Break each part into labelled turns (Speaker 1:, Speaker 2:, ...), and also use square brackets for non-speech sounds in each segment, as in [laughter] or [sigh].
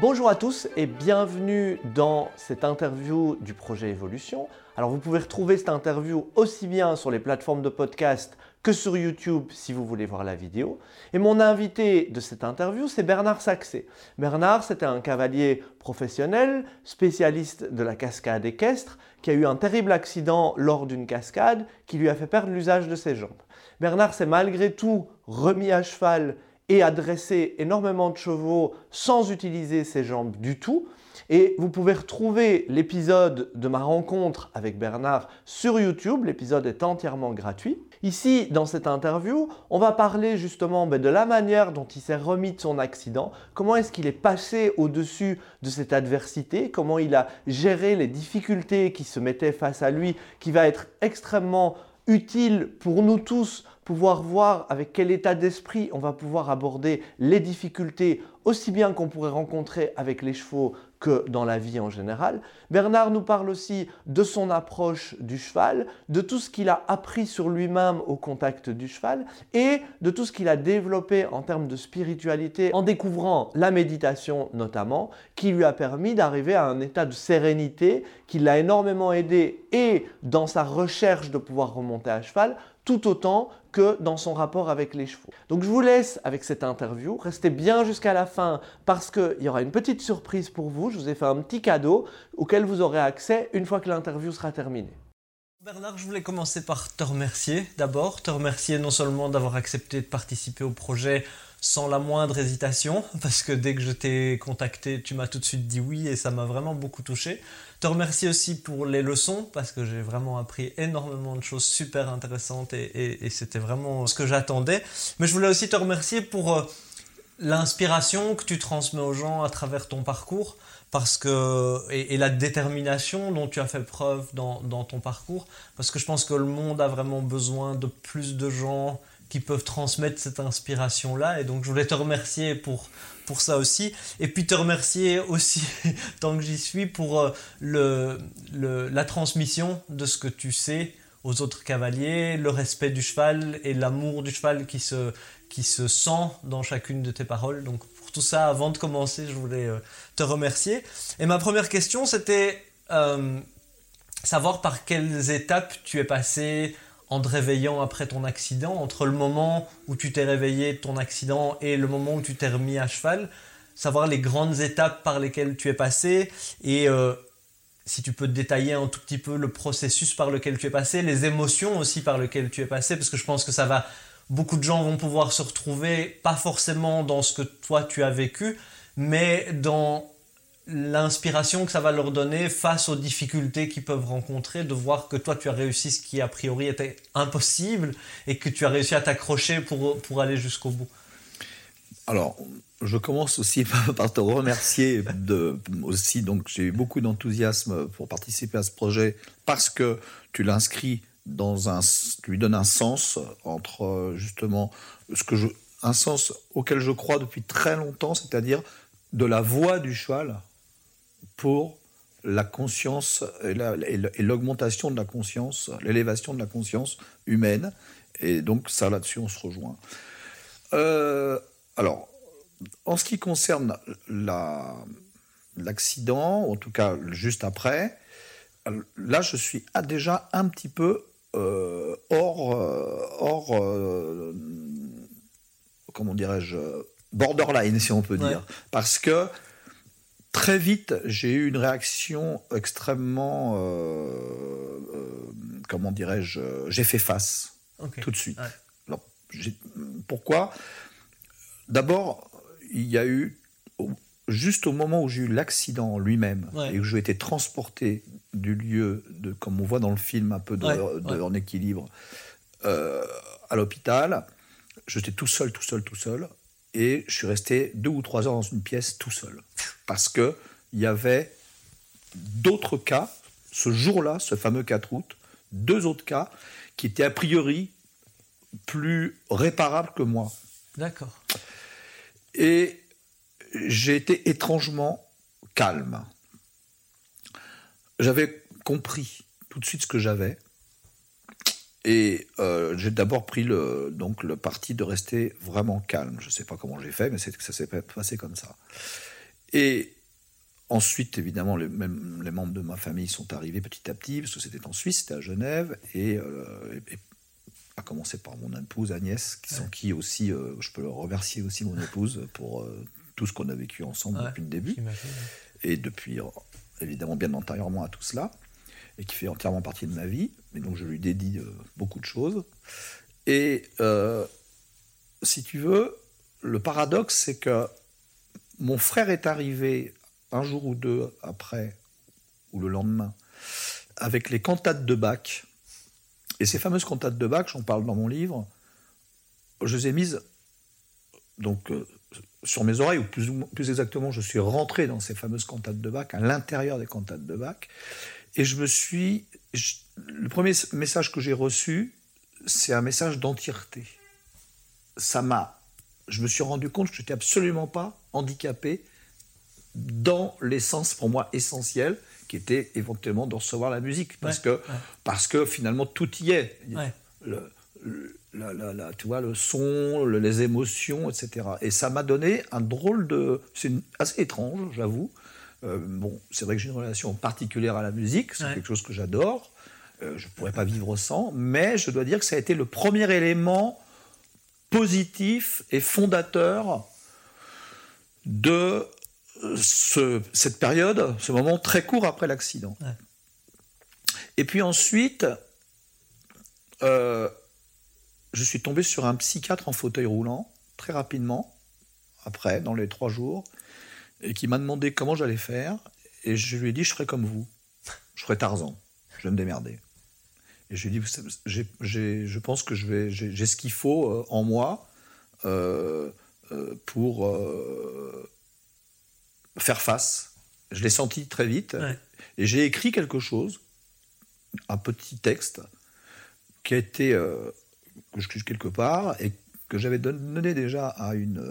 Speaker 1: Bonjour à tous et bienvenue dans cette interview du projet Evolution. Alors vous pouvez retrouver cette interview aussi bien sur les plateformes de podcast que sur YouTube si vous voulez voir la vidéo. Et mon invité de cette interview, c'est Bernard Saxé. Bernard, c'était un cavalier professionnel, spécialiste de la cascade équestre, qui a eu un terrible accident lors d'une cascade qui lui a fait perdre l'usage de ses jambes. Bernard s'est malgré tout remis à cheval et a dressé énormément de chevaux sans utiliser ses jambes du tout. Et vous pouvez retrouver l'épisode de ma rencontre avec Bernard sur YouTube. L'épisode est entièrement gratuit. Ici, dans cette interview, on va parler justement ben, de la manière dont il s'est remis de son accident, comment est-ce qu'il est passé au-dessus de cette adversité, comment il a géré les difficultés qui se mettaient face à lui, qui va être extrêmement utile pour nous tous pouvoir voir avec quel état d'esprit on va pouvoir aborder les difficultés aussi bien qu'on pourrait rencontrer avec les chevaux que dans la vie en général. Bernard nous parle aussi de son approche du cheval, de tout ce qu'il a appris sur lui-même au contact du cheval et de tout ce qu'il a développé en termes de spiritualité en découvrant la méditation notamment, qui lui a permis d'arriver à un état de sérénité qui l'a énormément aidé et dans sa recherche de pouvoir remonter à cheval, tout autant dans son rapport avec les chevaux. Donc je vous laisse avec cette interview. Restez bien jusqu'à la fin parce qu'il y aura une petite surprise pour vous. Je vous ai fait un petit cadeau auquel vous aurez accès une fois que l'interview sera terminée. Bernard, je voulais commencer par te remercier d'abord. Te remercier non seulement d'avoir accepté de participer au projet sans la moindre hésitation, [laughs] parce que dès que je t'ai contacté, tu m'as tout de suite dit oui et ça m'a vraiment beaucoup touché. Te remercier aussi pour les leçons, parce que j'ai vraiment appris énormément de choses super intéressantes et, c'était vraiment ce que j'attendais. Mais je voulais aussi te remercier pour euh, l'inspiration que tu transmets aux gens à travers ton parcours parce que et, la détermination dont tu as fait preuve dans, ton parcours parce que je pense que le monde a vraiment besoin de plus de gens qui peuvent transmettre cette inspiration-là. Et donc, je voulais te remercier pour, pour ça aussi. Et puis te remercier aussi, [laughs] tant que j'y suis, pour euh, le, le, la transmission de ce que tu sais aux autres cavaliers, le respect du cheval et l'amour du cheval qui se, qui se sent dans chacune de tes paroles. Donc, pour tout ça, avant de commencer, je voulais euh, te remercier. Et ma première question, c'était euh, savoir par quelles étapes tu es passé en te réveillant après ton accident, entre le moment où tu t'es réveillé de ton accident et le moment où tu t'es remis à cheval, savoir les grandes étapes par lesquelles tu es passé et euh, si tu peux détailler un tout petit peu le processus par lequel tu es passé, les émotions aussi par lesquelles tu es passé, parce que je pense que ça va, beaucoup de gens vont pouvoir se retrouver, pas forcément dans ce que toi tu as vécu, mais dans l'inspiration que ça va leur donner face aux difficultés qu'ils peuvent rencontrer, de voir que toi tu as réussi ce qui a priori était impossible et que tu as réussi à t'accrocher pour, pour aller jusqu'au bout.
Speaker 2: Alors, je commence aussi [laughs] par te remercier de, aussi, donc j'ai eu beaucoup d'enthousiasme pour participer à ce projet parce que tu l'inscris dans un, tu lui donnes un sens entre justement ce que je, un sens auquel je crois depuis très longtemps, c'est-à-dire de la voix du cheval pour la conscience et l'augmentation de la conscience, l'élévation de la conscience humaine. Et donc ça, là-dessus, on se rejoint. Euh, alors, en ce qui concerne l'accident, en tout cas juste après, là, je suis déjà un petit peu euh, hors, euh, hors comment dirais-je, borderline, si on peut dire. Parce que Très vite, j'ai eu une réaction extrêmement, euh, euh, comment dirais-je, j'ai fait face tout de suite. pourquoi? D'abord, il y a eu, juste au moment où j'ai eu l'accident lui-même et où j'ai été transporté du lieu, de, comme on voit dans le film, un peu de, en équilibre, euh, à l'hôpital, j'étais tout seul, tout seul, tout seul et je suis resté deux ou trois heures dans une pièce tout seul. Parce qu'il y avait d'autres cas, ce jour-là, ce fameux 4 août, deux autres cas qui étaient a priori plus réparables que moi.
Speaker 1: D'accord.
Speaker 2: Et j'ai été étrangement calme. J'avais compris tout de suite ce que j'avais. Et euh, j'ai d'abord pris le, donc le parti de rester vraiment calme. Je ne sais pas comment j'ai fait, mais c'est que ça s'est passé comme ça. Et ensuite, évidemment, les, même, les membres de ma famille sont arrivés petit à petit, parce que c'était en Suisse, c'était à Genève, et, euh, à commencer par mon épouse Agnès, qui, sans qui aussi, euh, je peux remercier aussi mon épouse pour euh, tout ce qu'on a vécu ensemble depuis le début, et depuis, évidemment, bien antérieurement à tout cela, et qui fait entièrement partie de ma vie, et donc je lui dédie beaucoup de choses. Et si tu veux, le paradoxe, c'est que mon frère est arrivé un jour ou deux après, ou le lendemain, avec les cantates de Bach. Et ces fameuses cantates de Bach, j'en parle dans mon livre, je les ai mises donc, euh, sur mes oreilles, ou plus, plus, exactement, je suis rentré dans ces fameuses cantates de Bach, à l'intérieur des cantates de Bach, et je me suis... le premier message que j'ai reçu, c'est un message d'entièreté. Ça m'a je me suis rendu compte que je n'étais absolument pas handicapé dans l'essence pour moi essentielle, qui était éventuellement de recevoir la musique, parce, que, parce que finalement tout y est. Le, la, tu vois, le son, les émotions, etc. Et ça m'a donné un drôle de... C'est assez étrange, j'avoue. Euh, bon, c'est vrai que j'ai une relation particulière à la musique, c'est quelque chose que j'adore. Euh, je ne pourrais pas vivre sans, mais je dois dire que ça a été le premier élément positif et fondateur de ce, cette période, ce moment très court après l'accident. Et puis ensuite, euh, je suis tombé sur un psychiatre en fauteuil roulant, très rapidement, après, dans les trois jours, et qui m'a demandé comment j'allais faire, et je lui ai dit, je ferai comme vous, je ferai Tarzan, je vais me démerder. Et je lui ai dit, je pense que j'ai ce qu'il faut euh, en moi euh, euh, pour faire face. Je l'ai senti très vite. Et j'ai écrit quelque chose, un petit texte, qui a été, que je quelque part, et que j'avais donné déjà à une,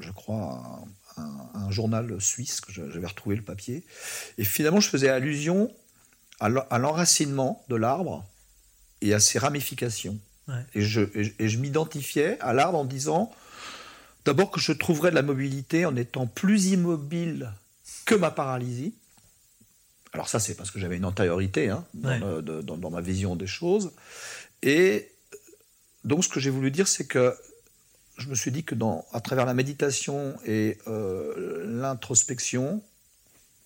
Speaker 2: je crois, un, un, journal suisse, que j'avais retrouvé le papier. Et finalement, je faisais allusion à l'enracinement de l'arbre et à ses ramifications. Et je, et, je m'identifiais à l'arbre en disant d'abord que je trouverais de la mobilité en étant plus immobile que ma paralysie. Alors ça, c'est parce que j'avais une antériorité hein, dans, dans, ma vision des choses. Et donc ce que j'ai voulu dire, c'est que je me suis dit que dans, à travers la méditation et euh, l'introspection,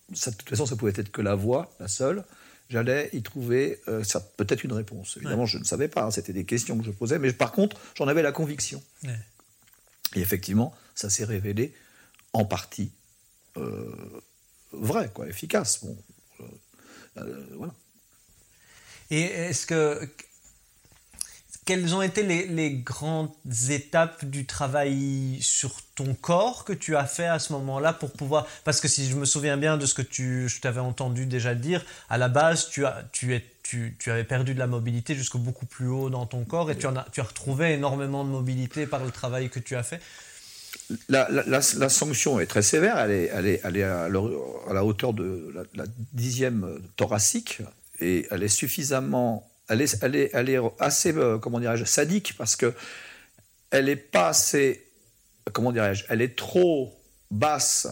Speaker 2: de toute façon, ça pouvait être que la voix, la seule, j'allais y trouver euh, peut-être une réponse. Évidemment, je ne savais pas, hein, c'était des questions que je posais, mais par contre, j'en avais la conviction. Et effectivement, ça s'est révélé en partie euh, vrai, quoi, efficace. Bon,
Speaker 1: voilà. Et est-ce que quelles ont été les, grandes étapes du travail sur ton corps que tu as fait à ce moment-là pour pouvoir... Parce que si je me souviens bien de ce que tu, je t'avais entendu déjà dire, à la base, tu, as, tu, es, tu, tu avais perdu de la mobilité jusqu'au beaucoup plus haut dans ton corps et tu, as, tu as retrouvé énormément de mobilité par le travail que tu as fait.
Speaker 2: La, la, la, sanction est très sévère, elle est, elle est, elle est à, la hauteur de la dixième thoracique et elle est suffisamment elle est, elle est, elle est assez, euh, comment dirais-je, sadique parce que elle n'est pas assez, comment dirais-je, elle est trop basse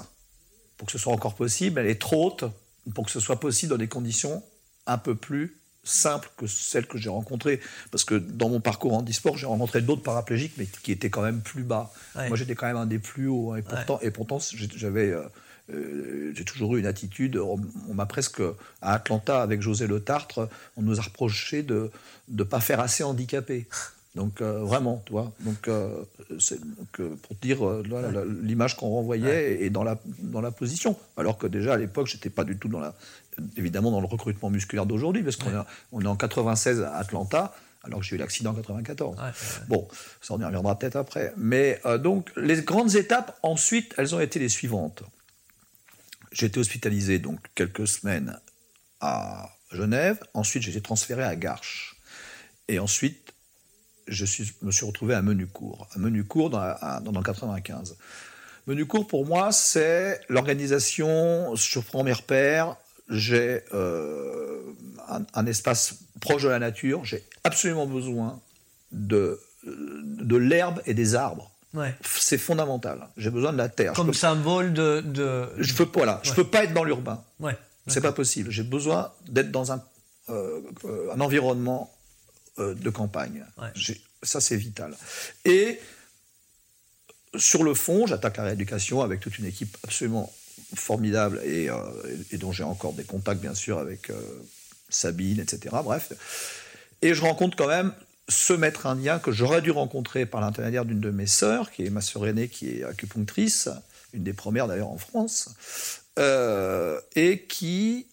Speaker 2: pour que ce soit encore possible, elle est trop haute pour que ce soit possible dans des conditions un peu plus simples que celles que j'ai rencontrées. Parce que dans mon parcours en e-sport, j'ai rencontré d'autres paraplégiques, mais qui étaient quand même plus bas. Moi, j'étais quand même un des plus hauts. Hein, et, pourtant, et pourtant, j'avais euh, euh, j'ai toujours eu une attitude. On, m'a presque, à Atlanta, avec José Le Tartre, on nous a reproché de ne pas faire assez handicapé. Donc euh, vraiment, tu vois. Donc, euh, pour dire l'image qu'on renvoyait est dans la, dans la position. Alors que déjà à l'époque, j'étais pas du tout dans la, évidemment dans le recrutement musculaire d'aujourd'hui, parce qu'on est, on est en 96 à Atlanta. Alors que j'ai eu l'accident en 94. Bon, ça on y reviendra peut-être après. Mais donc, les grandes étapes, ensuite, elles ont été les suivantes. J'ai été hospitalisé donc quelques semaines à Genève. Ensuite, j'ai été transféré à Garches. Et ensuite, je me suis retrouvé à Menucourt. À Menucourt dans, dans, le 95. Menucourt, pour moi, c'est l'organisation. Je prends mes repères. J'ai euh, un, espace proche de la nature. J'ai absolument besoin de, de l'herbe et des arbres.
Speaker 1: Ouais.
Speaker 2: C'est fondamental. J'ai besoin de la terre.
Speaker 1: Comme symbole de, de...
Speaker 2: Je peux voilà, je peux pas être dans l'urbain.
Speaker 1: Ouais.
Speaker 2: C'est pas possible. J'ai besoin d'être dans un, euh, un environnement euh, de campagne. Ça, c'est vital. Et sur le fond, j'attaque la rééducation avec toute une équipe absolument formidable et, euh, et dont j'ai encore des contacts, bien sûr, avec Sabine, etc. Bref. Et je rencontre quand même ce maître indien que j'aurais dû rencontrer par l'intermédiaire d'une de mes sœurs, qui est ma sœur aînée, qui est acupunctrice, une des premières d'ailleurs en France, euh, et qui,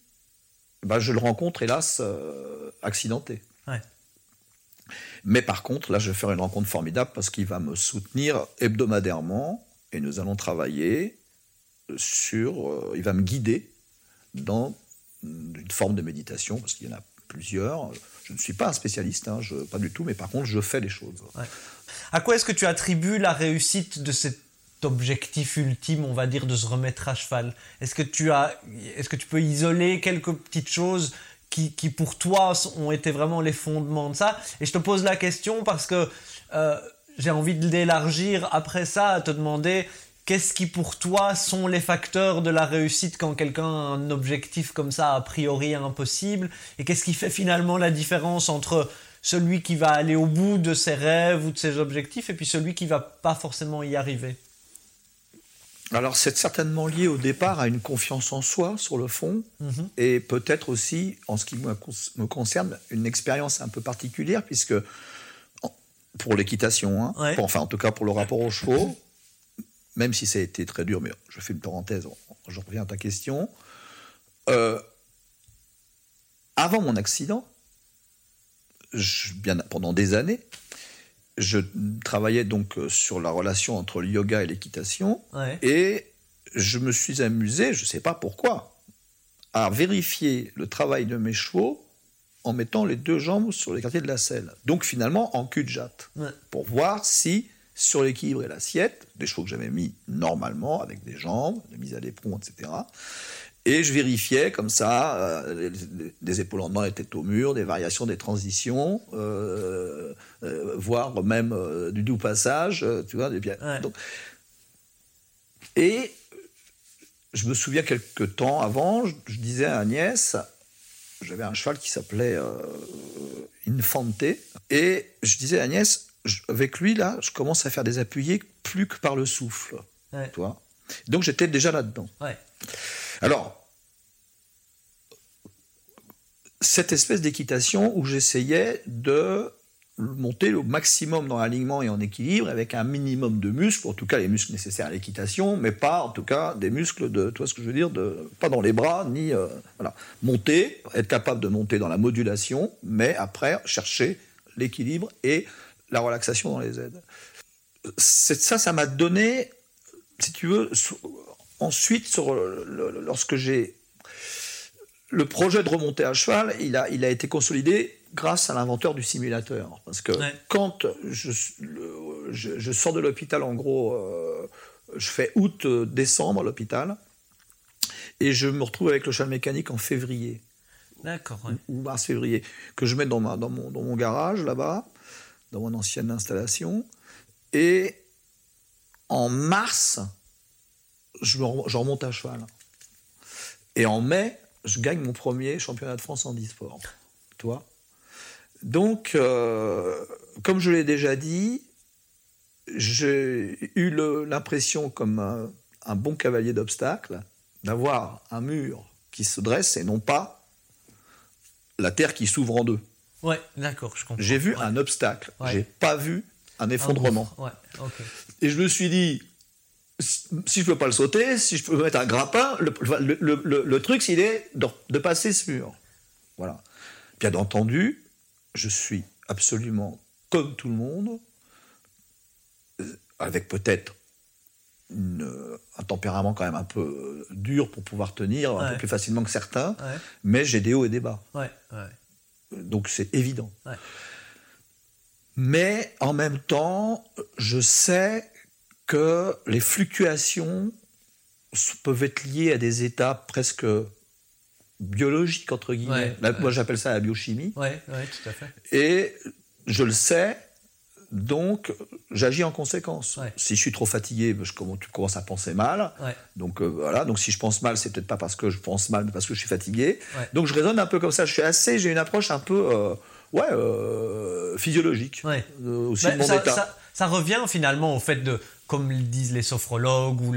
Speaker 2: bah, je le rencontre hélas euh, accidenté. Mais par contre, là, je vais faire une rencontre formidable parce qu'il va me soutenir hebdomadairement et nous allons travailler sur. Euh, il va me guider dans une forme de méditation parce qu'il y en a plusieurs. Je ne suis pas un spécialiste, hein, je, pas du tout, mais par contre, je fais les choses.
Speaker 1: À quoi est-ce que tu attribues la réussite de cet objectif ultime, on va dire, de se remettre à cheval? Est-ce que tu est-ce que tu peux isoler quelques petites choses qui, qui, pour toi ont été vraiment les fondements de ça? Et je te pose la question parce que euh, j'ai envie de l'élargir après ça à te demander Qu'est-ce qui pour toi sont les facteurs de la réussite quand quelqu'un a un objectif comme ça a priori impossible? Et qu'est-ce qui fait finalement la différence entre celui qui va aller au bout de ses rêves ou de ses objectifs et puis celui qui va pas forcément y arriver?
Speaker 2: Alors c'est certainement lié au départ à une confiance en soi sur le fond mhm. et peut-être aussi, en ce qui me concerne, une expérience un peu particulière puisque pour l'équitation, hein, enfin en tout cas pour le rapport aux chevaux, même si ça a été très dur, mais je fais une parenthèse, je reviens à ta question. Euh, avant mon accident, bien, pendant des années, je travaillais donc euh, sur la relation entre le yoga et l'équitation, et je me suis amusé, je ne sais pas pourquoi, à vérifier le travail de mes chevaux en mettant les deux jambes sur les quartiers de la selle. Donc finalement en cul de jatte, pour voir si sur l'équilibre et l'assiette, des chevaux que j'avais mis normalement, avec des jambes, des mises à l'éperon, etc. Et je vérifiais comme ça, euh, des épaules en étaient au mur, des variations, des transitions, euh, euh, voire même du doux passage, tu vois. Des pieds. et je me souviens quelques temps avant, je, je disais à Agnès, j'avais un cheval qui s'appelait Infante, et je disais à Agnès, avec lui, là, je commence à faire des appuyés plus que par le souffle. Toi. Donc j'étais déjà là-dedans. Alors, cette espèce d'équitation où j'essayais de monter au maximum dans l'alignement et en équilibre avec un minimum de muscles, en tout cas les muscles nécessaires à l'équitation, mais pas en tout cas des muscles de, tu vois ce que je veux dire, de, pas dans les bras, ni, euh, voilà, monter, être capable de monter dans la modulation, mais après chercher l'équilibre et la relaxation dans les aides. Ça, ça m'a donné, si tu veux, ensuite, sur lorsque j'ai. Le projet de remonter à cheval, il a, il a été consolidé grâce à l'inventeur du simulateur. Parce que quand je, je, sors de l'hôpital, en gros, euh, je fais août-décembre à l'hôpital, et je me retrouve avec le cheval mécanique en février.
Speaker 1: D'accord.
Speaker 2: Ou mars-février, que je mets dans, ma, dans, mon, dans mon garage là-bas dans mon ancienne installation. Et en mars, je, remonte à cheval. Et en mai, je gagne mon premier championnat de France en e-sport. Donc, euh, comme je l'ai déjà dit, j'ai eu l'impression, comme un, un, bon cavalier d'obstacles, d'avoir un mur qui se dresse et non pas la terre qui s'ouvre en deux.
Speaker 1: Ouais, d'accord, je comprends.
Speaker 2: J'ai vu un obstacle, j'ai pas vu un effondrement.
Speaker 1: ouais,
Speaker 2: Et je me suis dit, si je peux pas le sauter, si je peux mettre un grappin, le, le, le, truc, c'est de, de, passer ce mur. Voilà. Bien entendu, je suis absolument comme tout le monde, euh, avec peut-être un tempérament quand même un peu dur pour pouvoir tenir un peu plus facilement que certains, mais j'ai des hauts et des bas.
Speaker 1: Ouais,
Speaker 2: donc c'est évident. Mais en même temps, je sais que les fluctuations peuvent être liées à des états presque biologiques, entre guillemets. moi, j'appelle ça la biochimie.
Speaker 1: Oui, tout à fait.
Speaker 2: Et je le sais, donc j'agis en conséquence. Si je suis trop fatigué, ben, je, tu commences à penser mal. Donc euh, voilà. Donc si je pense mal, c'est peut-être pas parce que je pense mal, mais parce que je suis fatigué. Donc je raisonne un peu comme ça. Je suis assez, j'ai une approche un peu, euh, ouais, euh, physiologique aussi de mon
Speaker 3: ça,
Speaker 2: état.
Speaker 3: ça, revient finalement au fait de comme le disent les sophrologues ou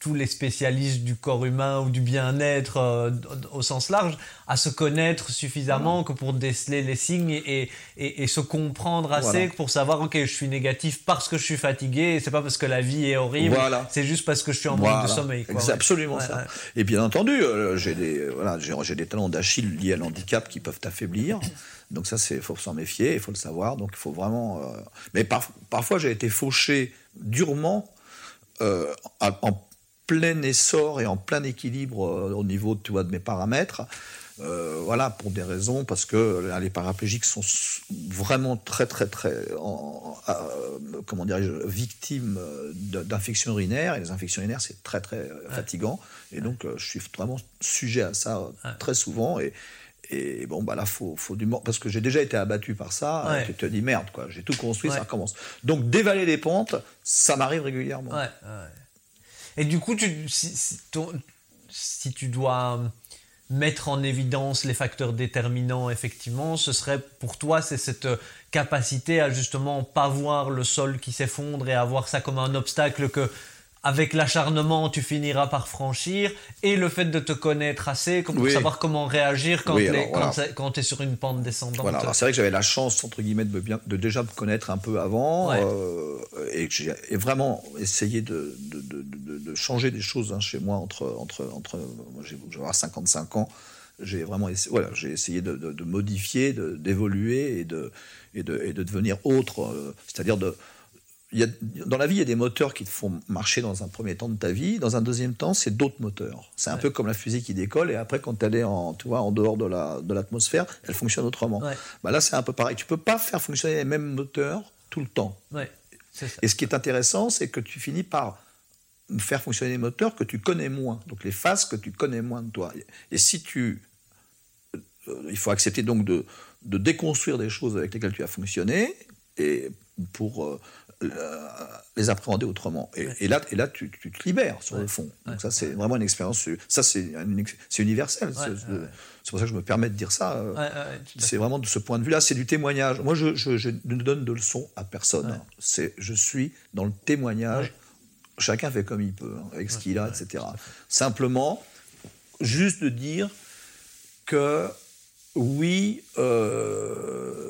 Speaker 3: tous les spécialistes du corps humain ou du bien-être euh, au sens large, à se connaître suffisamment que pour déceler les signes et, et, se comprendre assez pour savoir ok je suis négatif parce que je suis fatigué c'est pas parce que la vie est horrible, c'est juste parce que je suis en manque de sommeil.
Speaker 2: C'est absolument ça. Et bien entendu, euh, j'ai des voilà j'ai des talents d'Achille liés à l'handicap qui peuvent t'affaiblir. Donc ça, c'est faut s'en méfier, il faut le savoir. Donc il faut vraiment. Euh, mais parfois, j'ai été fauché durement euh, en plein essor et en plein équilibre euh, au niveau, tu vois, de mes paramètres. voilà, pour des raisons, parce que les paraplégiques sont vraiment très, très, très, comment dirais-je, victimes d'infections urinaires. Et les infections urinaires, c'est très, très fatigant. Et donc, je suis vraiment sujet à ça très souvent. Et, et bon, bah là, faut, faut du parce que j'ai déjà été abattu par ça. tu te dis merde, quoi. J'ai tout construit, ça recommence. Donc dévaler les pentes, ça m'arrive régulièrement.
Speaker 3: Et du coup, tu, si, si, tu dois mettre en évidence les facteurs déterminants, effectivement, ce serait pour toi, c'est cette capacité à justement pas voir le sol qui s'effondre et à voir ça comme un obstacle que avec l'acharnement, tu finiras par franchir, et le fait de te connaître assez pour savoir comment réagir quand, tu es sur une pente descendante.
Speaker 2: Voilà, c'est vrai que j'avais la chance, entre guillemets, de, bien, de, déjà me connaître un peu avant, euh, et que j'ai vraiment essayé de, de, changer des choses hein, chez moi entre, entre, entre moi j'ai 55 ans, j'ai vraiment essayé, voilà, j'ai essayé de, modifier, d'évoluer de, et de devenir autre, euh, c'est-à-dire de dans la vie, il y a des moteurs qui te font marcher dans un premier temps de ta vie. Dans un deuxième temps, c'est d'autres moteurs. C'est un peu comme la fusée qui décolle et après, quand elle est en, tu vois, en dehors de, la, de l'atmosphère, elle fonctionne autrement. Bah là, c'est un peu pareil. Tu peux pas faire fonctionner les mêmes moteurs tout le temps. Et ce qui est intéressant, c'est que tu finis par faire fonctionner les moteurs que tu connais moins. Donc les phases que tu connais moins de toi. Et si tu... Euh, il faut accepter donc de, de déconstruire des choses avec lesquelles tu as fonctionné et pour... Euh, les appréhender autrement. Et, là, et là tu, tu, te libères sur le fond. Donc ça, c'est vraiment une expérience. Ça, c'est universel. C'est pour ça que je me permets de dire ça. Euh, c'est vraiment de ce point de vue-là, c'est du témoignage. Moi, je, je, ne donne de leçons à personne. C'est, je suis dans le témoignage. Chacun fait comme il peut, hein, avec ce qu'il a, etc. Simplement, juste de dire que oui, euh,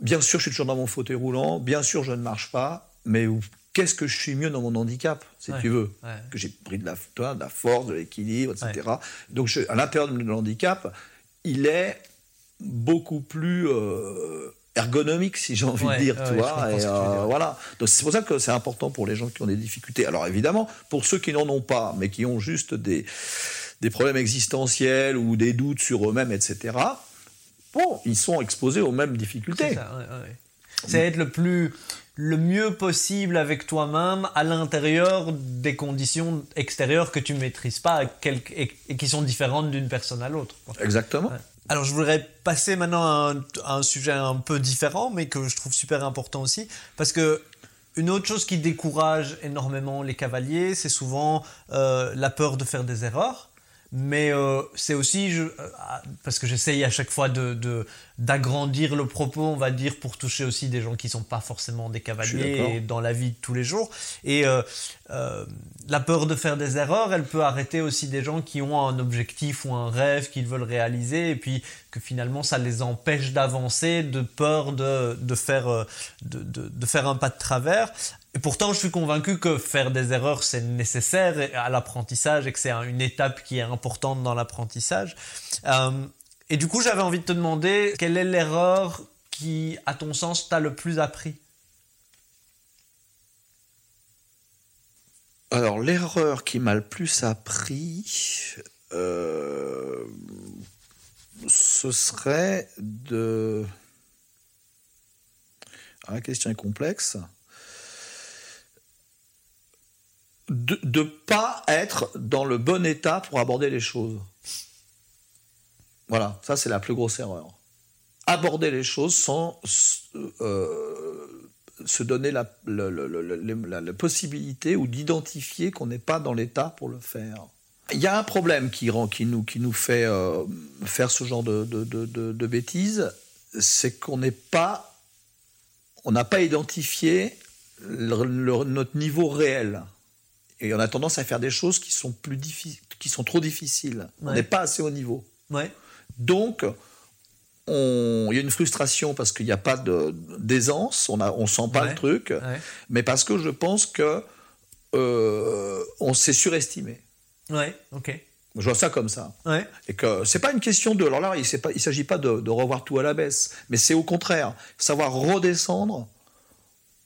Speaker 2: bien sûr, je suis toujours dans mon fauteuil roulant, bien sûr, je ne marche pas, mais qu'est-ce que je suis mieux dans mon handicap, si tu veux Que j'ai pris de la, de la force, de l'équilibre, etc. Donc, à l'intérieur de mon handicap, il est beaucoup plus euh, ergonomique, si j'ai envie de dire, tu vois. Et, euh, voilà. Donc, c'est pour ça que c'est important pour les gens qui ont des difficultés. Alors, évidemment, pour ceux qui n'en ont pas, mais qui ont juste des, des problèmes existentiels ou des doutes sur eux-mêmes, etc., bon, ils sont exposés aux mêmes difficultés.
Speaker 3: C'est être le plus le mieux possible avec toi-même à l'intérieur des conditions extérieures que tu ne maîtrises pas et, qui sont différentes d'une personne à l'autre.
Speaker 2: Exactement.
Speaker 3: Alors je voudrais passer maintenant à un, sujet un peu différent, mais que je trouve super important aussi, parce que une autre chose qui décourage énormément les cavaliers, c'est souvent euh, la peur de faire des erreurs mais euh, c'est aussi je, euh, parce que j'essaye à chaque fois de, d'agrandir le propos, on va dire, pour toucher aussi des gens qui sont pas forcément des cavaliers dans la vie de tous les jours. Et euh, la peur de faire des erreurs, elle peut arrêter aussi des gens qui ont un objectif ou un rêve qu'ils veulent réaliser, et puis que finalement ça les empêche d'avancer de peur de, de faire, de, de, faire un pas de travers. Et pourtant, je suis convaincu que faire des erreurs, c'est nécessaire à l'apprentissage et que c'est une étape qui est importante dans l'apprentissage. Euh, et du coup, j'avais envie de te demander, quelle est l'erreur qui, à ton sens, t'a le plus appris?
Speaker 2: Alors, l'erreur qui m'a le plus appris, euh, ce serait de... Ah, la question est complexe. de ne pas être dans le bon état pour aborder les choses. Voilà, ça c'est la plus grosse erreur. Aborder les choses sans euh, se donner la, la, possibilité ou d'identifier qu'on n'est pas dans l'état pour le faire. Il y a un problème qui, rend, qui, nous, qui nous fait euh, faire ce genre de, de, de bêtises, c'est qu'on n'est pas, on n'a pas identifié notre niveau réel. Et on a tendance à faire des choses qui sont, plus qui sont trop difficiles. On n'est pas assez haut niveau.
Speaker 3: Ouais.
Speaker 2: Donc, il y a une frustration parce qu'il n'y a pas d'aisance, on ne sent pas le truc, mais parce que je pense que euh, on s'est surestimé.
Speaker 3: Ouais, ok.
Speaker 2: Je vois ça comme ça.
Speaker 3: Ouais.
Speaker 2: Et que c'est pas une question de. Alors là, il ne s'agit pas de, de, revoir tout à la baisse, mais c'est au contraire, savoir redescendre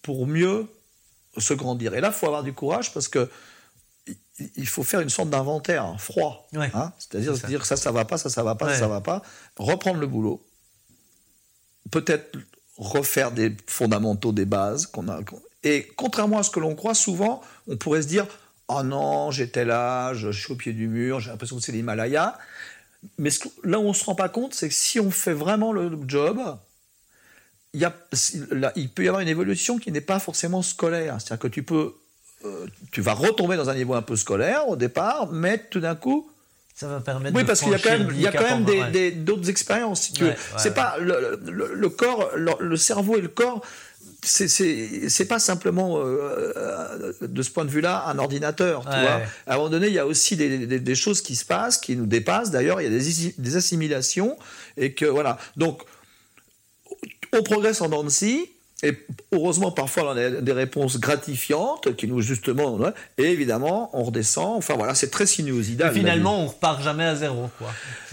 Speaker 2: pour mieux se grandir. Et là, il faut avoir du courage parce que il faut faire une sorte d'inventaire froid. Hein. C'est-à-dire dire que ça, ça va pas, ça, ça va pas, ça, ça va pas. Reprendre le boulot. Peut-être refaire des fondamentaux, des bases qu'on a. Et contrairement à ce que l'on croit, souvent, on pourrait se dire Oh non, j'étais là, je suis au pied du mur, j'ai l'impression que c'est l'Himalaya. Mais là où on ne se rend pas compte, c'est que si on fait vraiment le job, il, peut y avoir une évolution qui n'est pas forcément scolaire. C'est-à-dire que tu peux, euh, tu vas retomber dans un niveau un peu scolaire au départ, mais tout d'un coup,
Speaker 3: ça va permettre.
Speaker 2: Oui, parce qu'il y a quand même, il y a quand même d'autres expériences. Si tu c'est pas le, le, corps, le, cerveau et le corps. C'est pas simplement euh, euh, de ce point de vue-là un ordinateur. Tu vois à un moment donné, il y a aussi des, des, choses qui se passent, qui nous dépassent. D'ailleurs, il y a des, des assimilations et que voilà. Donc on progresse en dents et heureusement, parfois, on a des réponses gratifiantes qui nous, justement, et évidemment, on redescend. Enfin, voilà, c'est très sinuosidal.
Speaker 3: finalement, on repart jamais à zéro, quoi.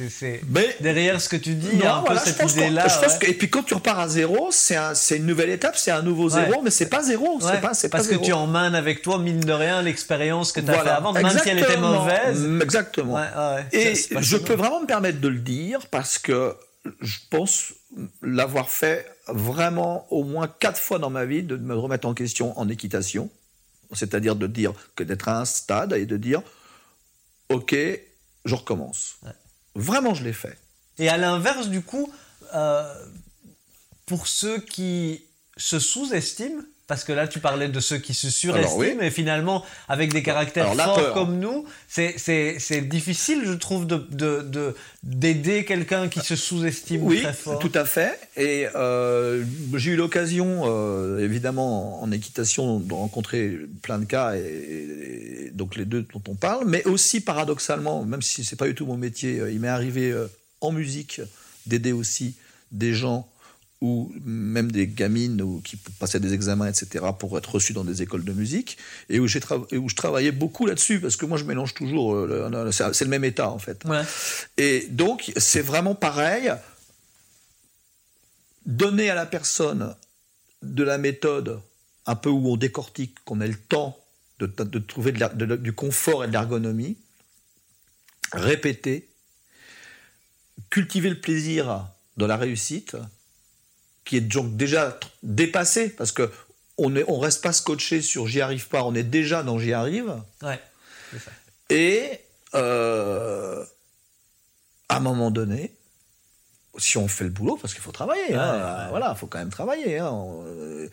Speaker 3: C'est, derrière ce que tu dis, il y a un peu cette idée-là.
Speaker 2: et puis, quand tu repars à zéro, c'est, une nouvelle étape, c'est un nouveau zéro, mais c'est pas zéro. C'est pas,
Speaker 3: Parce que tu emmènes avec toi, mine de rien, l'expérience que tu as fait avant, même si elle était mauvaise.
Speaker 2: Exactement. et je peux vraiment me permettre de le dire parce que je pense l'avoir fait vraiment au moins quatre fois dans ma vie, de me remettre en question en équitation, c'est-à-dire de dire que d'être à un stade et de dire, ok, je recommence. Vraiment, je l'ai fait.
Speaker 3: Et à l'inverse, du coup, euh, pour ceux qui se sous-estiment, parce que là, tu parlais de ceux qui se surestiment, et finalement, avec des caractères forts comme nous, c'est difficile, je trouve, d'aider de, quelqu'un qui se sous-estime très fort.
Speaker 2: Oui, tout à fait. Et euh, j'ai eu l'occasion, euh, évidemment, en équitation, de rencontrer plein de cas, et, donc les deux dont on parle, mais aussi, paradoxalement, même si c'est pas du tout mon métier, euh, il m'est arrivé en musique d'aider aussi des gens ou même des gamines ou qui passaient des examens, etc., pour être reçues dans des écoles de musique, et où, j'ai où je travaillais beaucoup là-dessus, parce que moi je mélange toujours, euh, c'est le même état en fait. Et donc c'est vraiment pareil, donner à la personne de la méthode, un peu où on décortique, qu'on ait le temps de, de trouver du confort et de l'ergonomie, répéter, cultiver le plaisir dans la réussite, qui est donc déjà dépassé, parce que on ne on reste pas scotché sur j'y arrive pas, on est déjà dans j'y arrive.
Speaker 3: Ouais,
Speaker 2: Et euh, à un moment donné, si on fait le boulot, parce qu'il faut travailler, hein, voilà, il faut quand même travailler. Hein, euh,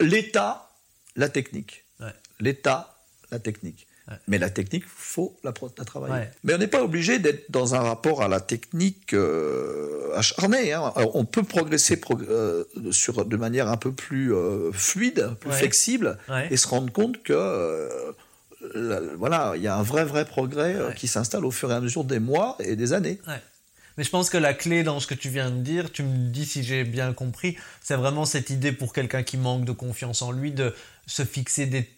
Speaker 2: L'état, la technique. L'état, la technique. Mais la technique, faut la, travailler. Mais on n'est pas obligé d'être dans un rapport à la technique euh, acharné. Hein. on peut progresser euh, sur, de manière un peu plus euh, fluide, plus flexible, et se rendre compte que voilà, il y a un vrai vrai progrès qui s'installe au fur et à mesure des mois et des années.
Speaker 3: Mais je pense que la clé dans ce que tu viens de dire, tu me dis si j'ai bien compris, c'est vraiment cette idée pour quelqu'un qui manque de confiance en lui de se fixer des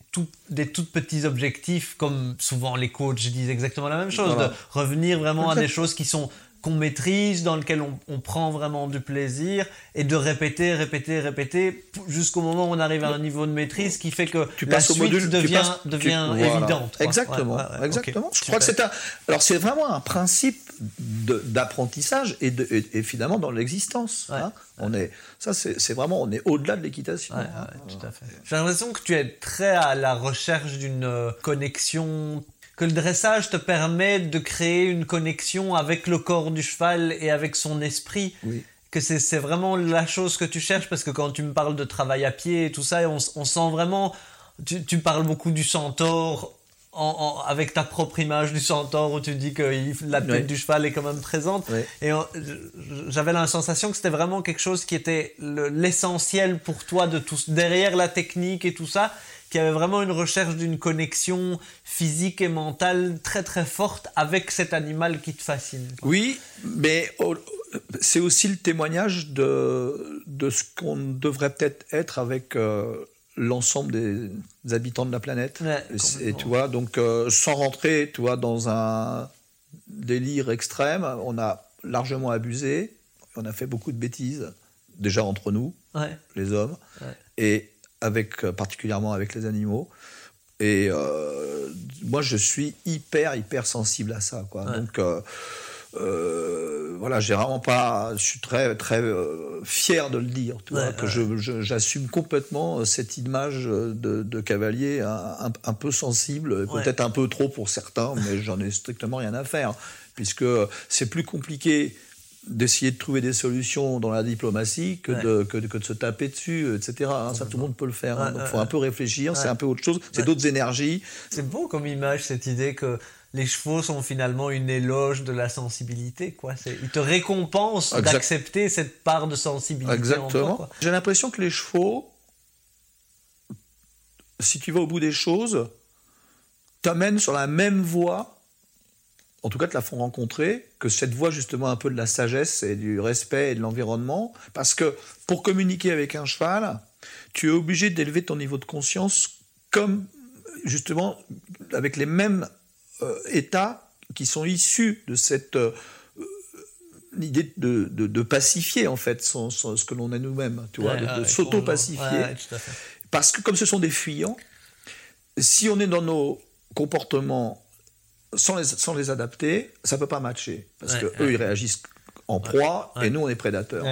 Speaker 3: des tout petits objectifs, comme souvent les coachs disent exactement la même chose, de revenir vraiment à des choses qui sont qu'on maîtrise, dans lesquelles on, prend vraiment du plaisir, et de répéter, répéter, répéter, jusqu'au moment où on arrive à un niveau de maîtrise qui fait que tu la suite module, devient, devient évidente.
Speaker 2: Exactement, exactement. Je crois que c'est un... Alors c'est vraiment un principe d'apprentissage et, de, et, finalement dans l'existence. Hein. On est, ça c'est vraiment, on est au-delà de l'équitation.
Speaker 3: J'ai l'impression que tu es très à la recherche d'une euh, connexion que le dressage te permet de créer une connexion avec le corps du cheval et avec son esprit. que c'est vraiment la chose que tu cherches parce que quand tu me parles de travail à pied et tout ça, on, on sent vraiment. Tu, tu, parles beaucoup du centaure en, avec ta propre image du centaure où tu dis que la tête du cheval est quand même présente. Et j'avais la sensation que c'était vraiment quelque chose qui était l'essentiel pour toi de tout, derrière la technique et tout ça, qui avait vraiment une recherche d'une connexion physique et mentale très très forte avec cet animal qui te fascine.
Speaker 2: Oui, mais c'est aussi le témoignage de, de ce qu'on devrait peut-être être avec euh, l'ensemble des habitants de la planète. et tu vois, donc euh, sans rentrer, tu vois, dans un délire extrême, on a largement abusé, on a fait beaucoup de bêtises, déjà entre nous, les hommes, et avec euh, particulièrement avec les animaux. Et moi, je suis hyper, hyper sensible à ça, quoi. Donc euh, voilà, j'ai vraiment pas, je suis très très euh, fier de le dire, tu vois, que j'assume complètement euh, cette image de, cavalier un, peu sensible, peut-être un peu trop pour certains, mais j'en ai strictement rien à faire, puisque c'est plus compliqué d'essayer de trouver des solutions dans la diplomatie que, de, que, de se taper dessus, etc. Hein. ça, tout le monde peut le faire. Hein. il faut un peu réfléchir. C'est un peu autre chose. C'est d'autres énergies.
Speaker 3: C'est beau comme image cette idée que les chevaux sont finalement une éloge de la sensibilité. Quoi. Ils te récompensent d'accepter cette part de sensibilité.
Speaker 2: Exactement. J'ai l'impression que les chevaux, si tu vas au bout des choses, t'amènent sur la même voie, en tout cas te la font rencontrer, que cette voie justement un peu de la sagesse et du respect et de l'environnement. Parce que pour communiquer avec un cheval, tu es obligé d'élever ton niveau de conscience comme justement avec les mêmes euh, États qui sont issus de cette euh, idée de, de, pacifier en fait ce que l'on est nous-mêmes, tu vois, de, s'auto-pacifier. Parce que comme ce sont des fuyants, si on est dans nos comportements sans les, sans les adapter, ça peut pas matcher. Parce que eux, ils réagissent en proie et nous, on est prédateurs.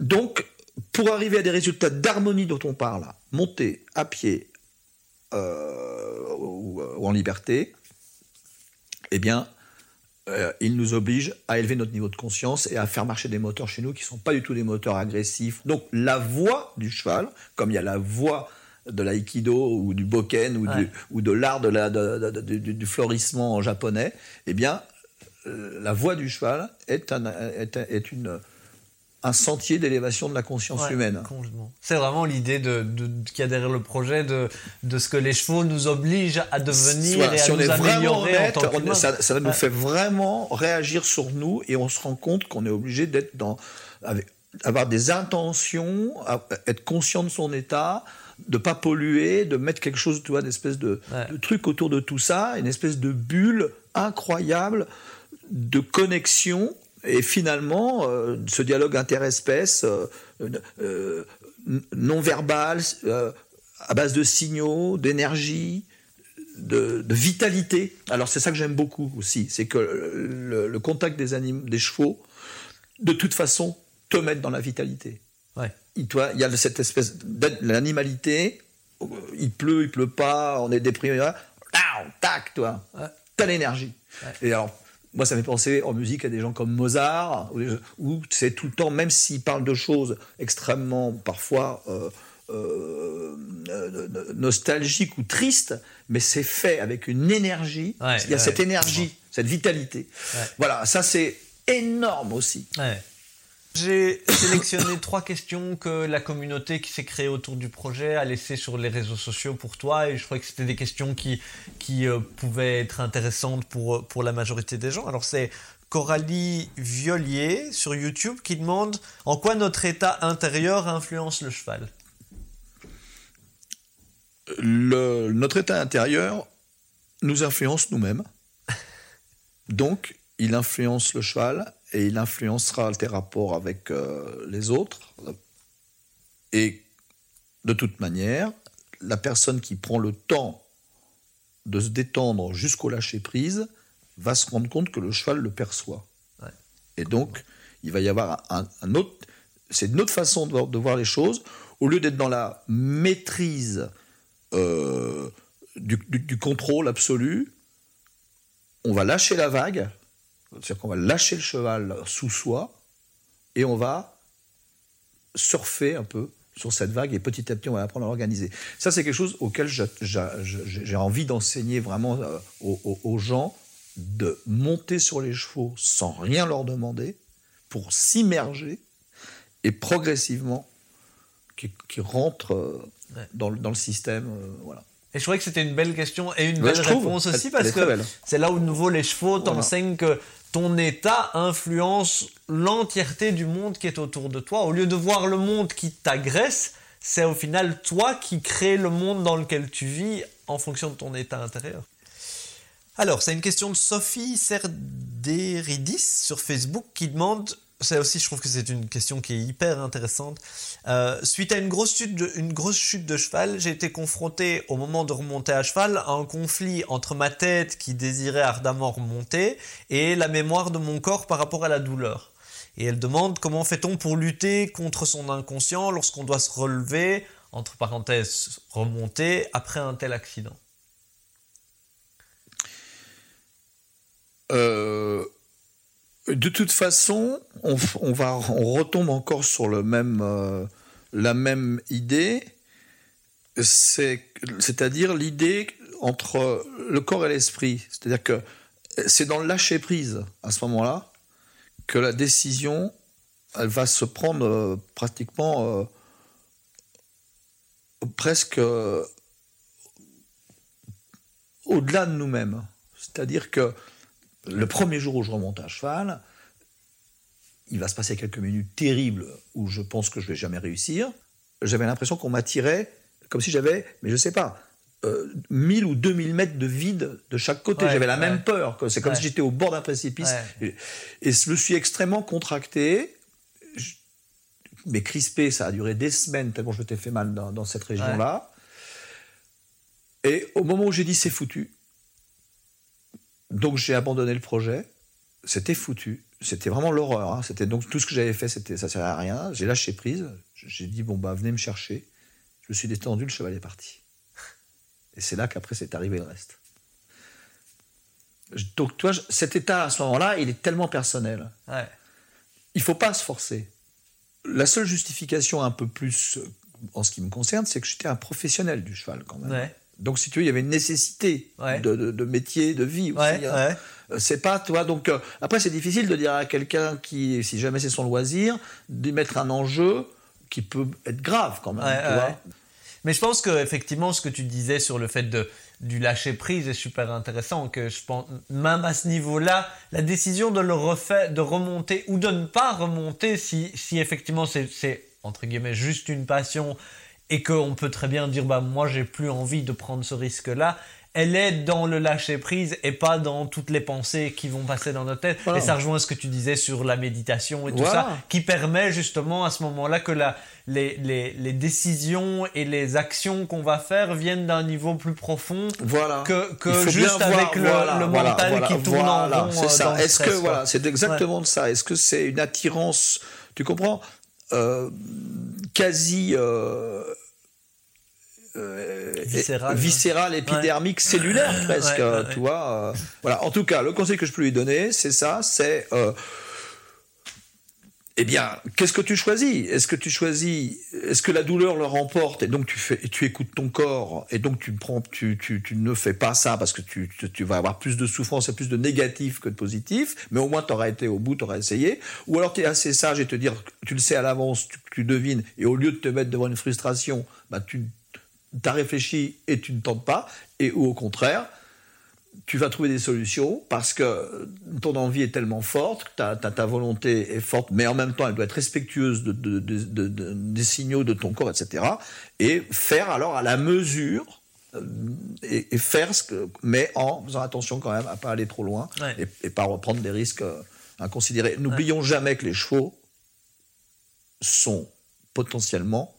Speaker 2: Donc, pour arriver à des résultats d'harmonie dont on parle, monter à pied, euh, ou, en liberté, eh bien, euh, il nous oblige à élever notre niveau de conscience et à faire marcher des moteurs chez nous qui ne sont pas du tout des moteurs agressifs. Donc la voix du cheval, comme il y a la voix de l'aïkido ou du boken ou, du, ou de l'art de la, du, du, florissement japonais, eh bien, euh, la voix du cheval est, un, est, est une un sentier d'élévation de la conscience humaine.
Speaker 3: C'est vraiment l'idée de, qu'il y a derrière le projet de, de ce que les chevaux nous obligent à devenir et à nous améliorer en tant
Speaker 2: on, ça, ça nous fait vraiment réagir sur nous et on se rend compte qu'on est obligé d'être dans avec, avoir des intentions, être conscient de son état, de pas polluer, de mettre quelque chose, tu vois, d'espèce de, de truc autour de tout ça, une espèce de bulle incroyable de connexion et finalement, euh, ce dialogue interespèce, euh, euh, non verbal, à base de signaux, d'énergie, de, vitalité. Alors c'est ça que j'aime beaucoup aussi, c'est que le, contact des, des chevaux, de toute façon, te met dans la vitalité. Ouais. Il, toi, il y a cette espèce d'animalité, il pleut, il pleut pas, on est déprimé, tac, toi, t'as l'énergie. Et alors, moi, ça me fait penser en musique à des gens comme Mozart, où c'est tout le temps, même s'ils parlent de choses extrêmement, parfois, euh, euh, nostalgiques ou tristes, mais c'est fait avec une énergie. Il y a cette énergie, cette vitalité. Voilà, ça c'est énorme aussi.
Speaker 3: J'ai sélectionné trois questions que la communauté qui s'est créée autour du projet a laissées sur les réseaux sociaux pour toi et je crois que c'était des questions qui, euh, pouvaient être intéressantes pour, euh, pour la majorité des gens. Alors c'est Coralie Violier sur YouTube qui demande en quoi notre état intérieur influence le cheval?
Speaker 2: Notre état intérieur nous influence nous-mêmes. Donc, il influence le cheval et il influencera tes rapports avec euh, les autres. Et de toute manière, la personne qui prend le temps de se détendre jusqu'au lâcher-prise va se rendre compte que le cheval le perçoit. Et donc, il va y avoir un, autre... C'est une autre façon de voir, les choses. Au lieu d'être dans la maîtrise euh, du contrôle absolu, on va lâcher la vague, c'est-à-dire qu'on va lâcher le cheval sous soi, et on va surfer un peu sur cette vague et petit à petit on va apprendre à l'organiser. Ça c'est quelque chose auquel j'ai envie d'enseigner vraiment euh, aux, gens de monter sur les chevaux sans rien leur demander pour s'immerger et progressivement qui, rentrent euh, dans, le système. Euh, voilà.
Speaker 3: Et je trouvais que c'était une belle question et une belle réponse aussi parce que c'est là où de nouveau les chevaux t'enseignent que ton état influence l'entièreté du monde qui est autour de toi. Au lieu de voir le monde qui t'agresse, c'est au final toi qui crée le monde dans lequel tu vis en fonction de ton état intérieur. Alors, c'est une question de Sophie Serderidis sur Facebook qui demande ça aussi, je trouve que c'est une question qui est hyper intéressante. Euh, suite à une grosse, chute de, une grosse chute de cheval, j'ai été confronté au moment de remonter à cheval à un conflit entre ma tête qui désirait ardemment remonter et la mémoire de mon corps par rapport à la douleur. Et elle demande comment fait-on pour lutter contre son inconscient lorsqu'on doit se relever, entre parenthèses, remonter après un tel accident?
Speaker 2: Euh, de toute façon, on, va, on retombe encore sur le même, euh, la même idée, c'est-à-dire l'idée entre le corps et l'esprit. C'est-à-dire que c'est dans le lâcher prise à ce moment-là que la décision, va se prendre euh, pratiquement euh, presque au-delà de nous-mêmes. C'est-à-dire que le premier jour où je remonte à cheval, il va se passer quelques minutes terribles où je pense que je vais jamais réussir. J'avais l'impression qu'on m'attirait comme si j'avais, mais je sais pas, 1000 euh, ou 2000 mètres de vide de chaque côté. j'avais la même peur. C'est comme si j'étais au bord d'un précipice. Et, je me suis extrêmement contracté. mais crispé, ça a duré des semaines tellement je m'étais fait mal dans, dans cette région-là. Et au moment où j'ai dit c'est foutu, donc j'ai abandonné le projet. C'était foutu. C'était vraiment l'horreur. Hein. C'était donc tout ce que j'avais fait, c'était ça servait à rien. J'ai lâché prise. J'ai dit bon bah venez me chercher. Je me suis détendu, le cheval est parti. Et c'est là qu'après c'est arrivé le reste. Donc toi, cet état à ce moment-là, il est tellement personnel. Ouais. Il faut pas se forcer. La seule justification un peu plus en ce qui me concerne, c'est que j'étais un professionnel du cheval quand même. Ouais. Donc, si tu veux, il y avait une nécessité de, métier, de vie aussi. Hein. Euh, c'est pas, toi. Donc, euh, après, c'est difficile de dire à quelqu'un qui, si jamais c'est son loisir, de mettre un enjeu qui peut être grave quand même.
Speaker 3: Mais je pense que effectivement, ce que tu disais sur le fait de, du lâcher prise est super intéressant. Que je pense, même à ce niveau-là, la décision de le refaire, de remonter ou de ne pas remonter, si, si effectivement c'est entre guillemets juste une passion et qu'on peut très bien dire bah moi j'ai plus envie de prendre ce risque là elle est dans le lâcher prise et pas dans toutes les pensées qui vont passer dans notre tête. Et ça rejoint ce que tu disais sur la méditation et tout ça qui permet justement à ce moment là que la, les, les, les, décisions et les actions qu'on va faire viennent d'un niveau plus profond
Speaker 2: voilà.
Speaker 3: que, que juste avec le, le, mental qui tourne en rond
Speaker 2: c'est ça. est-ce que voilà c'est exactement ça. Est-ce que c'est une attirance tu comprends? Euh, quasi euh,
Speaker 3: euh,
Speaker 2: viscéral, épidermique, cellulaire [laughs] presque, tu vois. voilà. En tout cas, le conseil que je peux lui donner, c'est ça, c'est eh bien, qu'est-ce que tu choisis? Est-ce que tu choisis Est-ce que la douleur le remporte et donc tu fais, tu écoutes ton corps et donc tu ne fais pas ça parce que tu, vas avoir plus de souffrance et plus de négatif que de positif, mais au moins tu auras été au bout, tu auras essayé. Ou alors tu es assez sage et te dire, tu le sais à l'avance, tu, tu devines et au lieu de te mettre devant une frustration, bah tu as réfléchi et tu ne tentes pas. Et ou au contraire, tu vas trouver des solutions parce que ton envie est tellement forte, ta, ta, volonté est forte, mais en même temps, elle doit être respectueuse de, des signaux de ton corps, etc. Et faire alors à la mesure euh, et, faire ce que, mais en faisant attention quand même à pas aller trop loin et, et, pas reprendre des risques euh, inconsidérés. N'oublions jamais que les chevaux sont potentiellement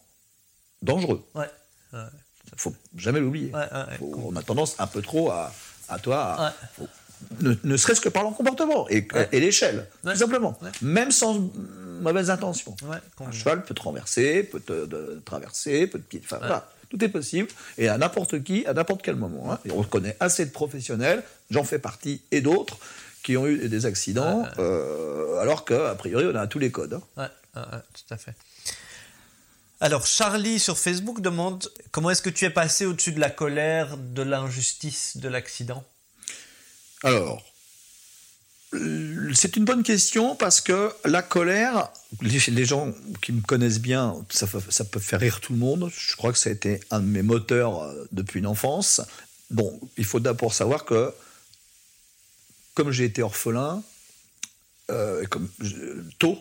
Speaker 2: dangereux. Ouais. Faut jamais l'oublier. on a tendance un peu trop à, à toi, ne, serait-ce que par leur comportement et, l'échelle, tout simplement. Même sans mauvaise intention. un cheval peut te renverser, peut te, traverser, peut te pied. Enfin, voilà, tout est possible et à n'importe qui, à n'importe quel moment. Hein. Et on connaît assez de professionnels, j'en fais partie, et d'autres qui ont eu des accidents, euh, alors qu'a priori, on a tous les codes. hein.
Speaker 3: Ouais, tout à fait. Alors, Charlie sur Facebook demande comment est-ce que tu es passé au-dessus de la colère, de l'injustice, de l'accident?
Speaker 2: Alors, c'est une bonne question parce que la colère, les, gens qui me connaissent bien, ça, peut faire rire tout le monde. Je crois que ça a été un de mes moteurs euh, depuis l'enfance. Bon, il faut d'abord savoir que, comme j'ai été orphelin, euh, comme tôt,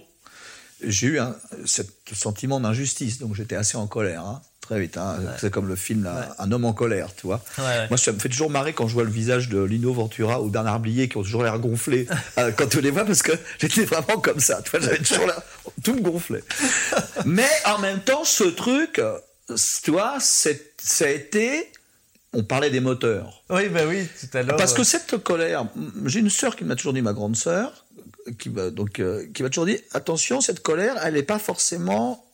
Speaker 2: j'ai eu un, ce sentiment d'injustice, donc j'étais assez en colère, hein, très vite. hein. C'est comme le film là,
Speaker 3: Ouais.
Speaker 2: Un homme en colère, tu vois.
Speaker 3: Ouais.
Speaker 2: Moi, ça me fait toujours marrer quand je vois le visage de Lino Ventura ou Bernard Blier qui ont toujours l'air gonflés [laughs] euh, quand on les voit parce que j'étais vraiment comme ça. Tu vois, j'avais toujours l'air, tout me gonflait. Mais en même temps, ce truc, euh, tu vois, ça a été. On parlait des moteurs.
Speaker 3: Oui, ben oui, tout à l'heure.
Speaker 2: Parce que cette colère, j'ai une sœur qui m'a toujours dit, ma grande sœur, qui m'a donc euh, qui m'a toujours dit, attention, cette colère, elle n'est pas forcément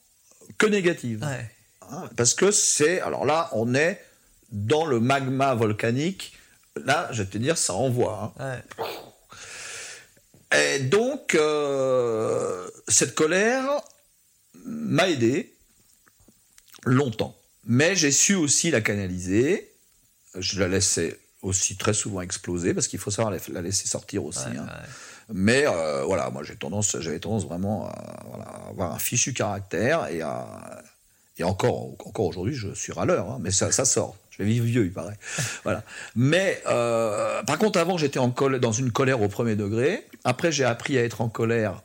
Speaker 2: que négative.
Speaker 3: ouais.
Speaker 2: Hein, parce que c'est, alors là, on est dans le magma volcanique. Là, je vais te dire, ça envoie. hein.
Speaker 3: Ouais.
Speaker 2: Et donc, euh, cette colère m'a aidé longtemps. Mais j'ai su aussi la canaliser. Je la laissais aussi très souvent exploser parce qu'il faut savoir la, la laisser sortir aussi.
Speaker 3: Ouais,
Speaker 2: hein. Mais euh, voilà, moi j'ai tendance, j'avais tendance vraiment à, voilà, à avoir un fichu caractère et à et encore, encore aujourd'hui, je suis râleur, hein, mais ça, ça sort. Je vais vivre vieux, il paraît. [laughs] voilà. Mais euh, par contre, avant, j'étais en dans une colère au premier degré. Après, j'ai appris à être en colère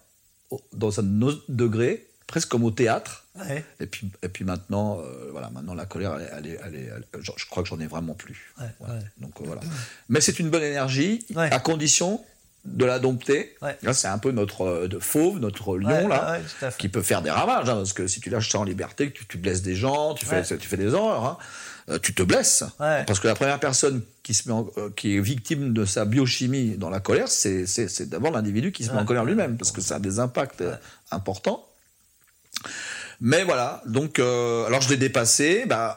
Speaker 2: dans un autre degré, presque comme au théâtre.
Speaker 3: Ouais.
Speaker 2: Et puis, et puis maintenant, euh, voilà, maintenant la colère, elle, elle je, je crois que j'en ai vraiment plus.
Speaker 3: Ouais,
Speaker 2: Voilà.
Speaker 3: ouais.
Speaker 2: Donc euh, voilà. Mais c'est une bonne énergie, à condition de la dompter.
Speaker 3: Ouais.
Speaker 2: C'est un peu notre euh, de fauve, notre lion
Speaker 3: Ouais,
Speaker 2: là,
Speaker 3: ouais,
Speaker 2: qui peut faire des ravages. hein, parce que si tu lâches ça en liberté, que tu, tu blesses des gens, tu fais, tu fais des horreurs, hein, euh, tu te blesses. Parce que la première personne qui se met en- euh, qui est victime de sa biochimie dans la colère, c'est d'abord l'individu qui se met en colère lui-même, parce que ça a des impacts importants. Mais voilà, donc, euh, alors je l'ai dépassé, bah,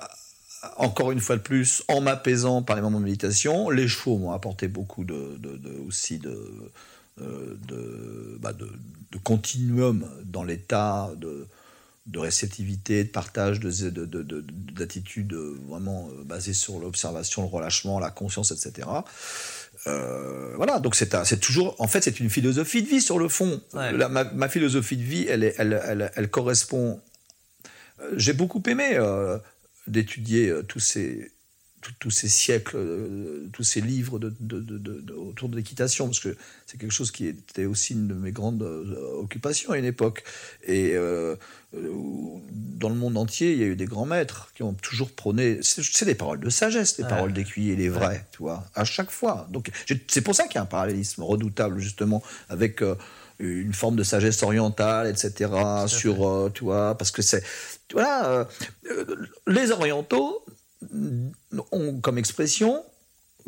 Speaker 2: encore une fois de plus, en m'apaisant par les moments de méditation. Les chevaux m'ont apporté beaucoup de, de- de- aussi de, euh, de, bah, de, de continuum dans l'état de, de réceptivité, de partage, de, de, de- de- d'attitude euh, vraiment euh, basée sur l'observation, le relâchement, la conscience, etc. Euh, voilà, donc c'est, toujours, en fait, c'est une philosophie de vie sur le fond.
Speaker 3: Ouais.
Speaker 2: La- ma, ma philosophie de vie, elle, est, elle, elle, elle correspond. J'ai beaucoup aimé euh, d'étudier euh, tous ces tous- ces siècles, euh, tous ces livres de, de- de- de- de- autour de l'équitation, parce que c'est quelque chose qui était aussi une de mes grandes euh, occupations à une époque. Et euh, dans le monde entier, il y a eu des grands maîtres qui ont toujours prôné. C'est des paroles de sagesse, les
Speaker 3: Ouais.
Speaker 2: paroles d'écuyer, les vrais, tu vois, à chaque fois. Donc c'est pour ça qu'il y a un parallélisme redoutable justement avec. euh, une forme de sagesse orientale, etc. Sur, euh, tu vois, parce que c'est, voilà, euh, les orientaux ont comme expression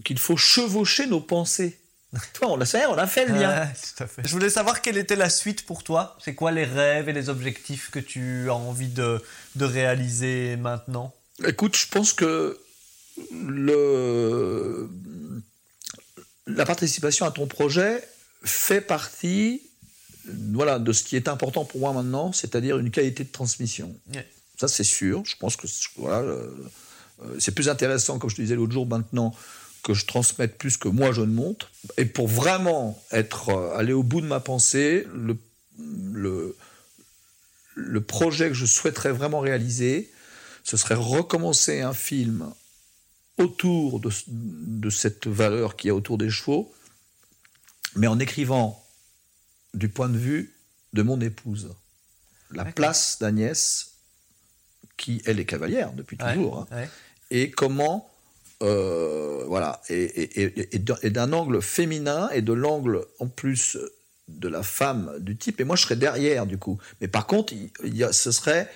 Speaker 2: qu'il faut chevaucher nos pensées. [laughs] tu vois, on a, ça y est, on a fait le lien.
Speaker 3: Ouais, tout à fait. Je voulais savoir quelle était la suite pour toi. C'est quoi les rêves et les objectifs que tu as envie de, de réaliser maintenant?
Speaker 2: Écoute, je pense que le, la participation à ton projet fait partie voilà, de ce qui est important pour moi maintenant, c'est-à-dire une qualité de transmission.
Speaker 3: Ouais.
Speaker 2: Ça, c'est sûr. Je pense que voilà, euh, euh, c'est plus intéressant, comme je te disais l'autre jour maintenant, que je transmette plus que moi je ne monte. Et pour vraiment être, euh, aller au bout de ma pensée, le, le, le projet que je souhaiterais vraiment réaliser, ce serait recommencer un film autour de, de cette valeur qu'il y a autour des chevaux, mais en écrivant du point de vue de mon épouse. La place d'Agnès, qui elle est cavalière depuis
Speaker 3: Ouais,
Speaker 2: toujours, hein,
Speaker 3: ouais.
Speaker 2: et comment, euh, voilà, et, et- et- et d'un- angle féminin et de l'angle en plus de la femme du type, et moi je serais derrière du coup. Mais par contre, il, il ce serait,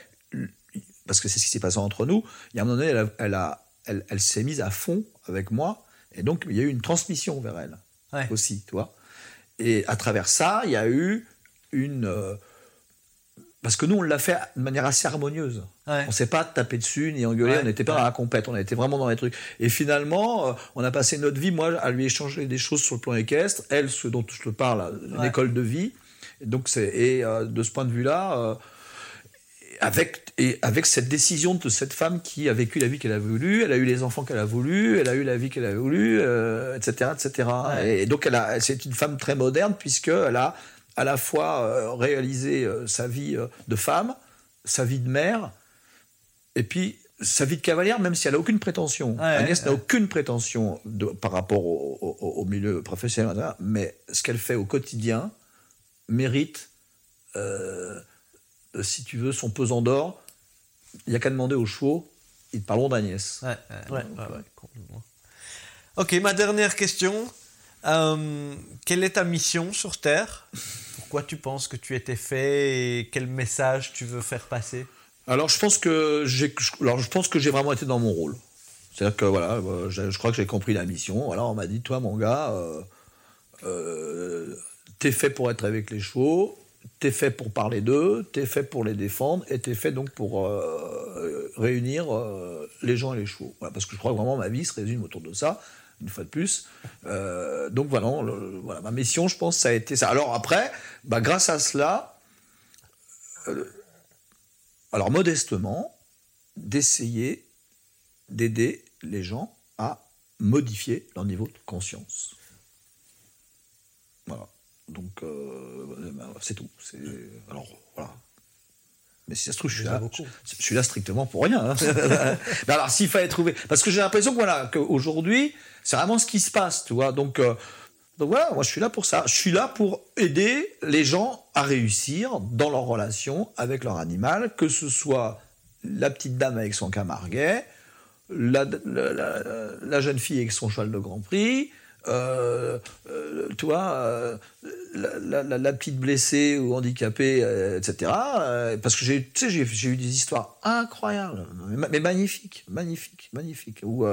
Speaker 2: parce que c'est ce qui s'est passé entre nous, il y a un moment donné, elle, a- elle, a- elle, elle s'est mise à fond avec moi, et donc il y a eu une transmission vers elle
Speaker 3: Ouais.
Speaker 2: aussi, tu vois. Et à travers ça, il y a eu une, euh, parce que nous, on l'a fait de manière assez harmonieuse. On ne s'est pas tapé dessus ni engueulé, on n'était pas dans la compète, on était vraiment dans les trucs. Et finalement, euh, on a passé notre vie, moi, à lui échanger des choses sur le plan équestre, elle, ce dont je te parle, une école de vie. Et, donc et euh, de ce point de vue-là, avec, et avec cette décision de cette femme qui a vécu la vie qu'elle a voulu, elle a eu les enfants qu'elle a voulu, elle a eu la vie qu'elle a voulu, etc., etc. Et donc, c'est une femme très moderne puisqu'elle a à la fois euh, réaliser euh, sa vie euh, de femme, sa vie de mère, et puis sa vie de cavalière, même si elle n'a aucune prétention. Agnès n'a aucune prétention de, par rapport au, milieu professionnel, mais ce qu'elle fait au quotidien mérite, si tu veux, son pesant d'or. Il n'y a qu'à demander aux chevaux, ils te parleront d'Agnès.
Speaker 3: ok, ma dernière question. quelle est ta mission sur Terre? Pourquoi tu penses que tu étais fait et quel message tu veux faire passer?
Speaker 2: Alors je pense que j'ai, alors je pense que j'ai vraiment été dans mon rôle. C'est-à-dire que voilà, euh, je, crois que j'ai compris la mission. Voilà, on m'a dit, toi mon gars, euh, euh, t'es fait pour être avec les chevaux, t'es fait pour parler d'eux, t'es fait pour les défendre et t'es fait donc pour réunir les gens et les chevaux. parce que je crois que vraiment ma vie se résume autour de ça une fois de plus. Euh, donc voilà, voilà, ma mission, je pense, ça a été ça. Alors après, bah, grâce à cela, euh, alors modestement, d'essayer d'aider les gens à modifier leur niveau de conscience. Voilà. Donc euh, bah, c'est tout. Alors voilà. Mais si ça se trouve, je suis, là, je, suis là strictement pour rien. Hein. [laughs] Mais alors, s'il fallait trouver. Parce que j'ai l'impression que, voilà, qu'aujourd'hui, c'est vraiment ce qui se passe, tu vois. Donc, euh, donc voilà, moi, je suis là pour ça. Je suis là pour aider les gens à réussir dans leur relation avec leur animal, que ce soit la petite dame avec son camarguet, la, la jeune fille avec son cheval de Grand Prix, euh, euh, toi, euh, la, petite blessée ou handicapée, etc. parce que j'ai, j'ai, eu des histoires incroyables, mais, magnifiques, magnifiques, magnifiques. Ou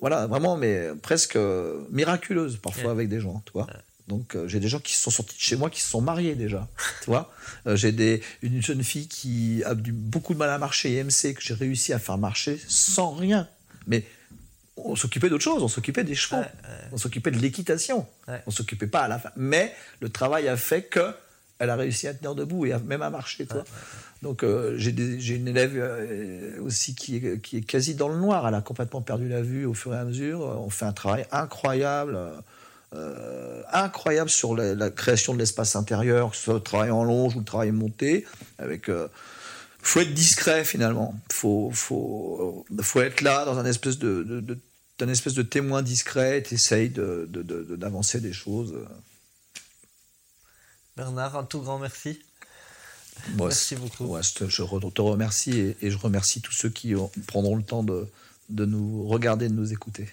Speaker 2: voilà, vraiment, mais presque miraculeuses parfois avec des gens, tu vois. Donc j'ai des gens qui sont sortis de chez moi, qui se sont mariés déjà, tu vois. [laughs] j'ai des, une jeune fille qui a beaucoup de mal à marcher, EMC, que j'ai réussi à faire marcher sans rien. Mais on s'occupait d'autre chose, on s'occupait des chevaux, on s'occupait de l'équitation, on s'occupait pas à la fin. Mais le travail a fait que elle a réussi à tenir debout et même à marcher. Toi. Donc euh, j'ai une élève euh, aussi qui est, qui est, quasi dans le noir, elle a complètement perdu la vue au fur et à mesure. On fait un travail incroyable. Euh, incroyable sur la, création de l'espace intérieur, que ce soit le travail en longe ou le travail monté, avec faut être discret finalement. Faut, faut, faut être là dans un espèce de, d'un espèce de témoin discret, tu essayes d'avancer des choses.
Speaker 3: Bernard, un tout grand merci. merci beaucoup.
Speaker 2: je, te, te, remercie et, je remercie tous ceux qui prendront le temps de, de nous regarder, de nous écouter.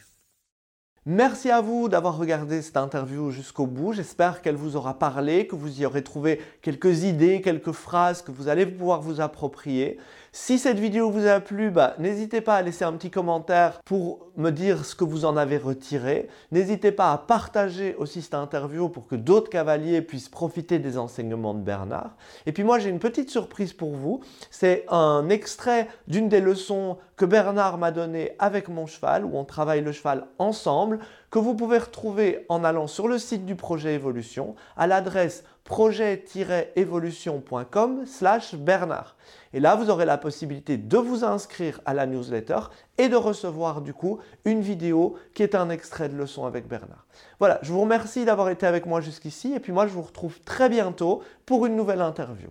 Speaker 1: Merci à vous d'avoir regardé cette interview jusqu'au bout. J'espère qu'elle vous aura parlé, que vous y aurez trouvé quelques idées, quelques phrases que vous allez pouvoir vous approprier. Si cette vidéo vous a plu, bah, n'hésitez pas à laisser un petit commentaire pour me dire ce que vous en avez retiré. N'hésitez pas à partager aussi cette interview pour que d'autres cavaliers puissent profiter des enseignements de Bernard. Et puis moi, j'ai une petite surprise pour vous. C'est un extrait d'une des leçons que Bernard m'a donné avec mon cheval, où on travaille le cheval ensemble, que vous pouvez retrouver en allant sur le site du projet Évolution à l'adresse projet-évolution.com slash Bernard. Et là, vous aurez la possibilité de vous inscrire à la newsletter et de recevoir du coup une vidéo qui est un extrait de leçon avec Bernard. Voilà, je vous remercie d'avoir été avec moi jusqu'ici et puis moi je vous retrouve très bientôt pour une nouvelle interview.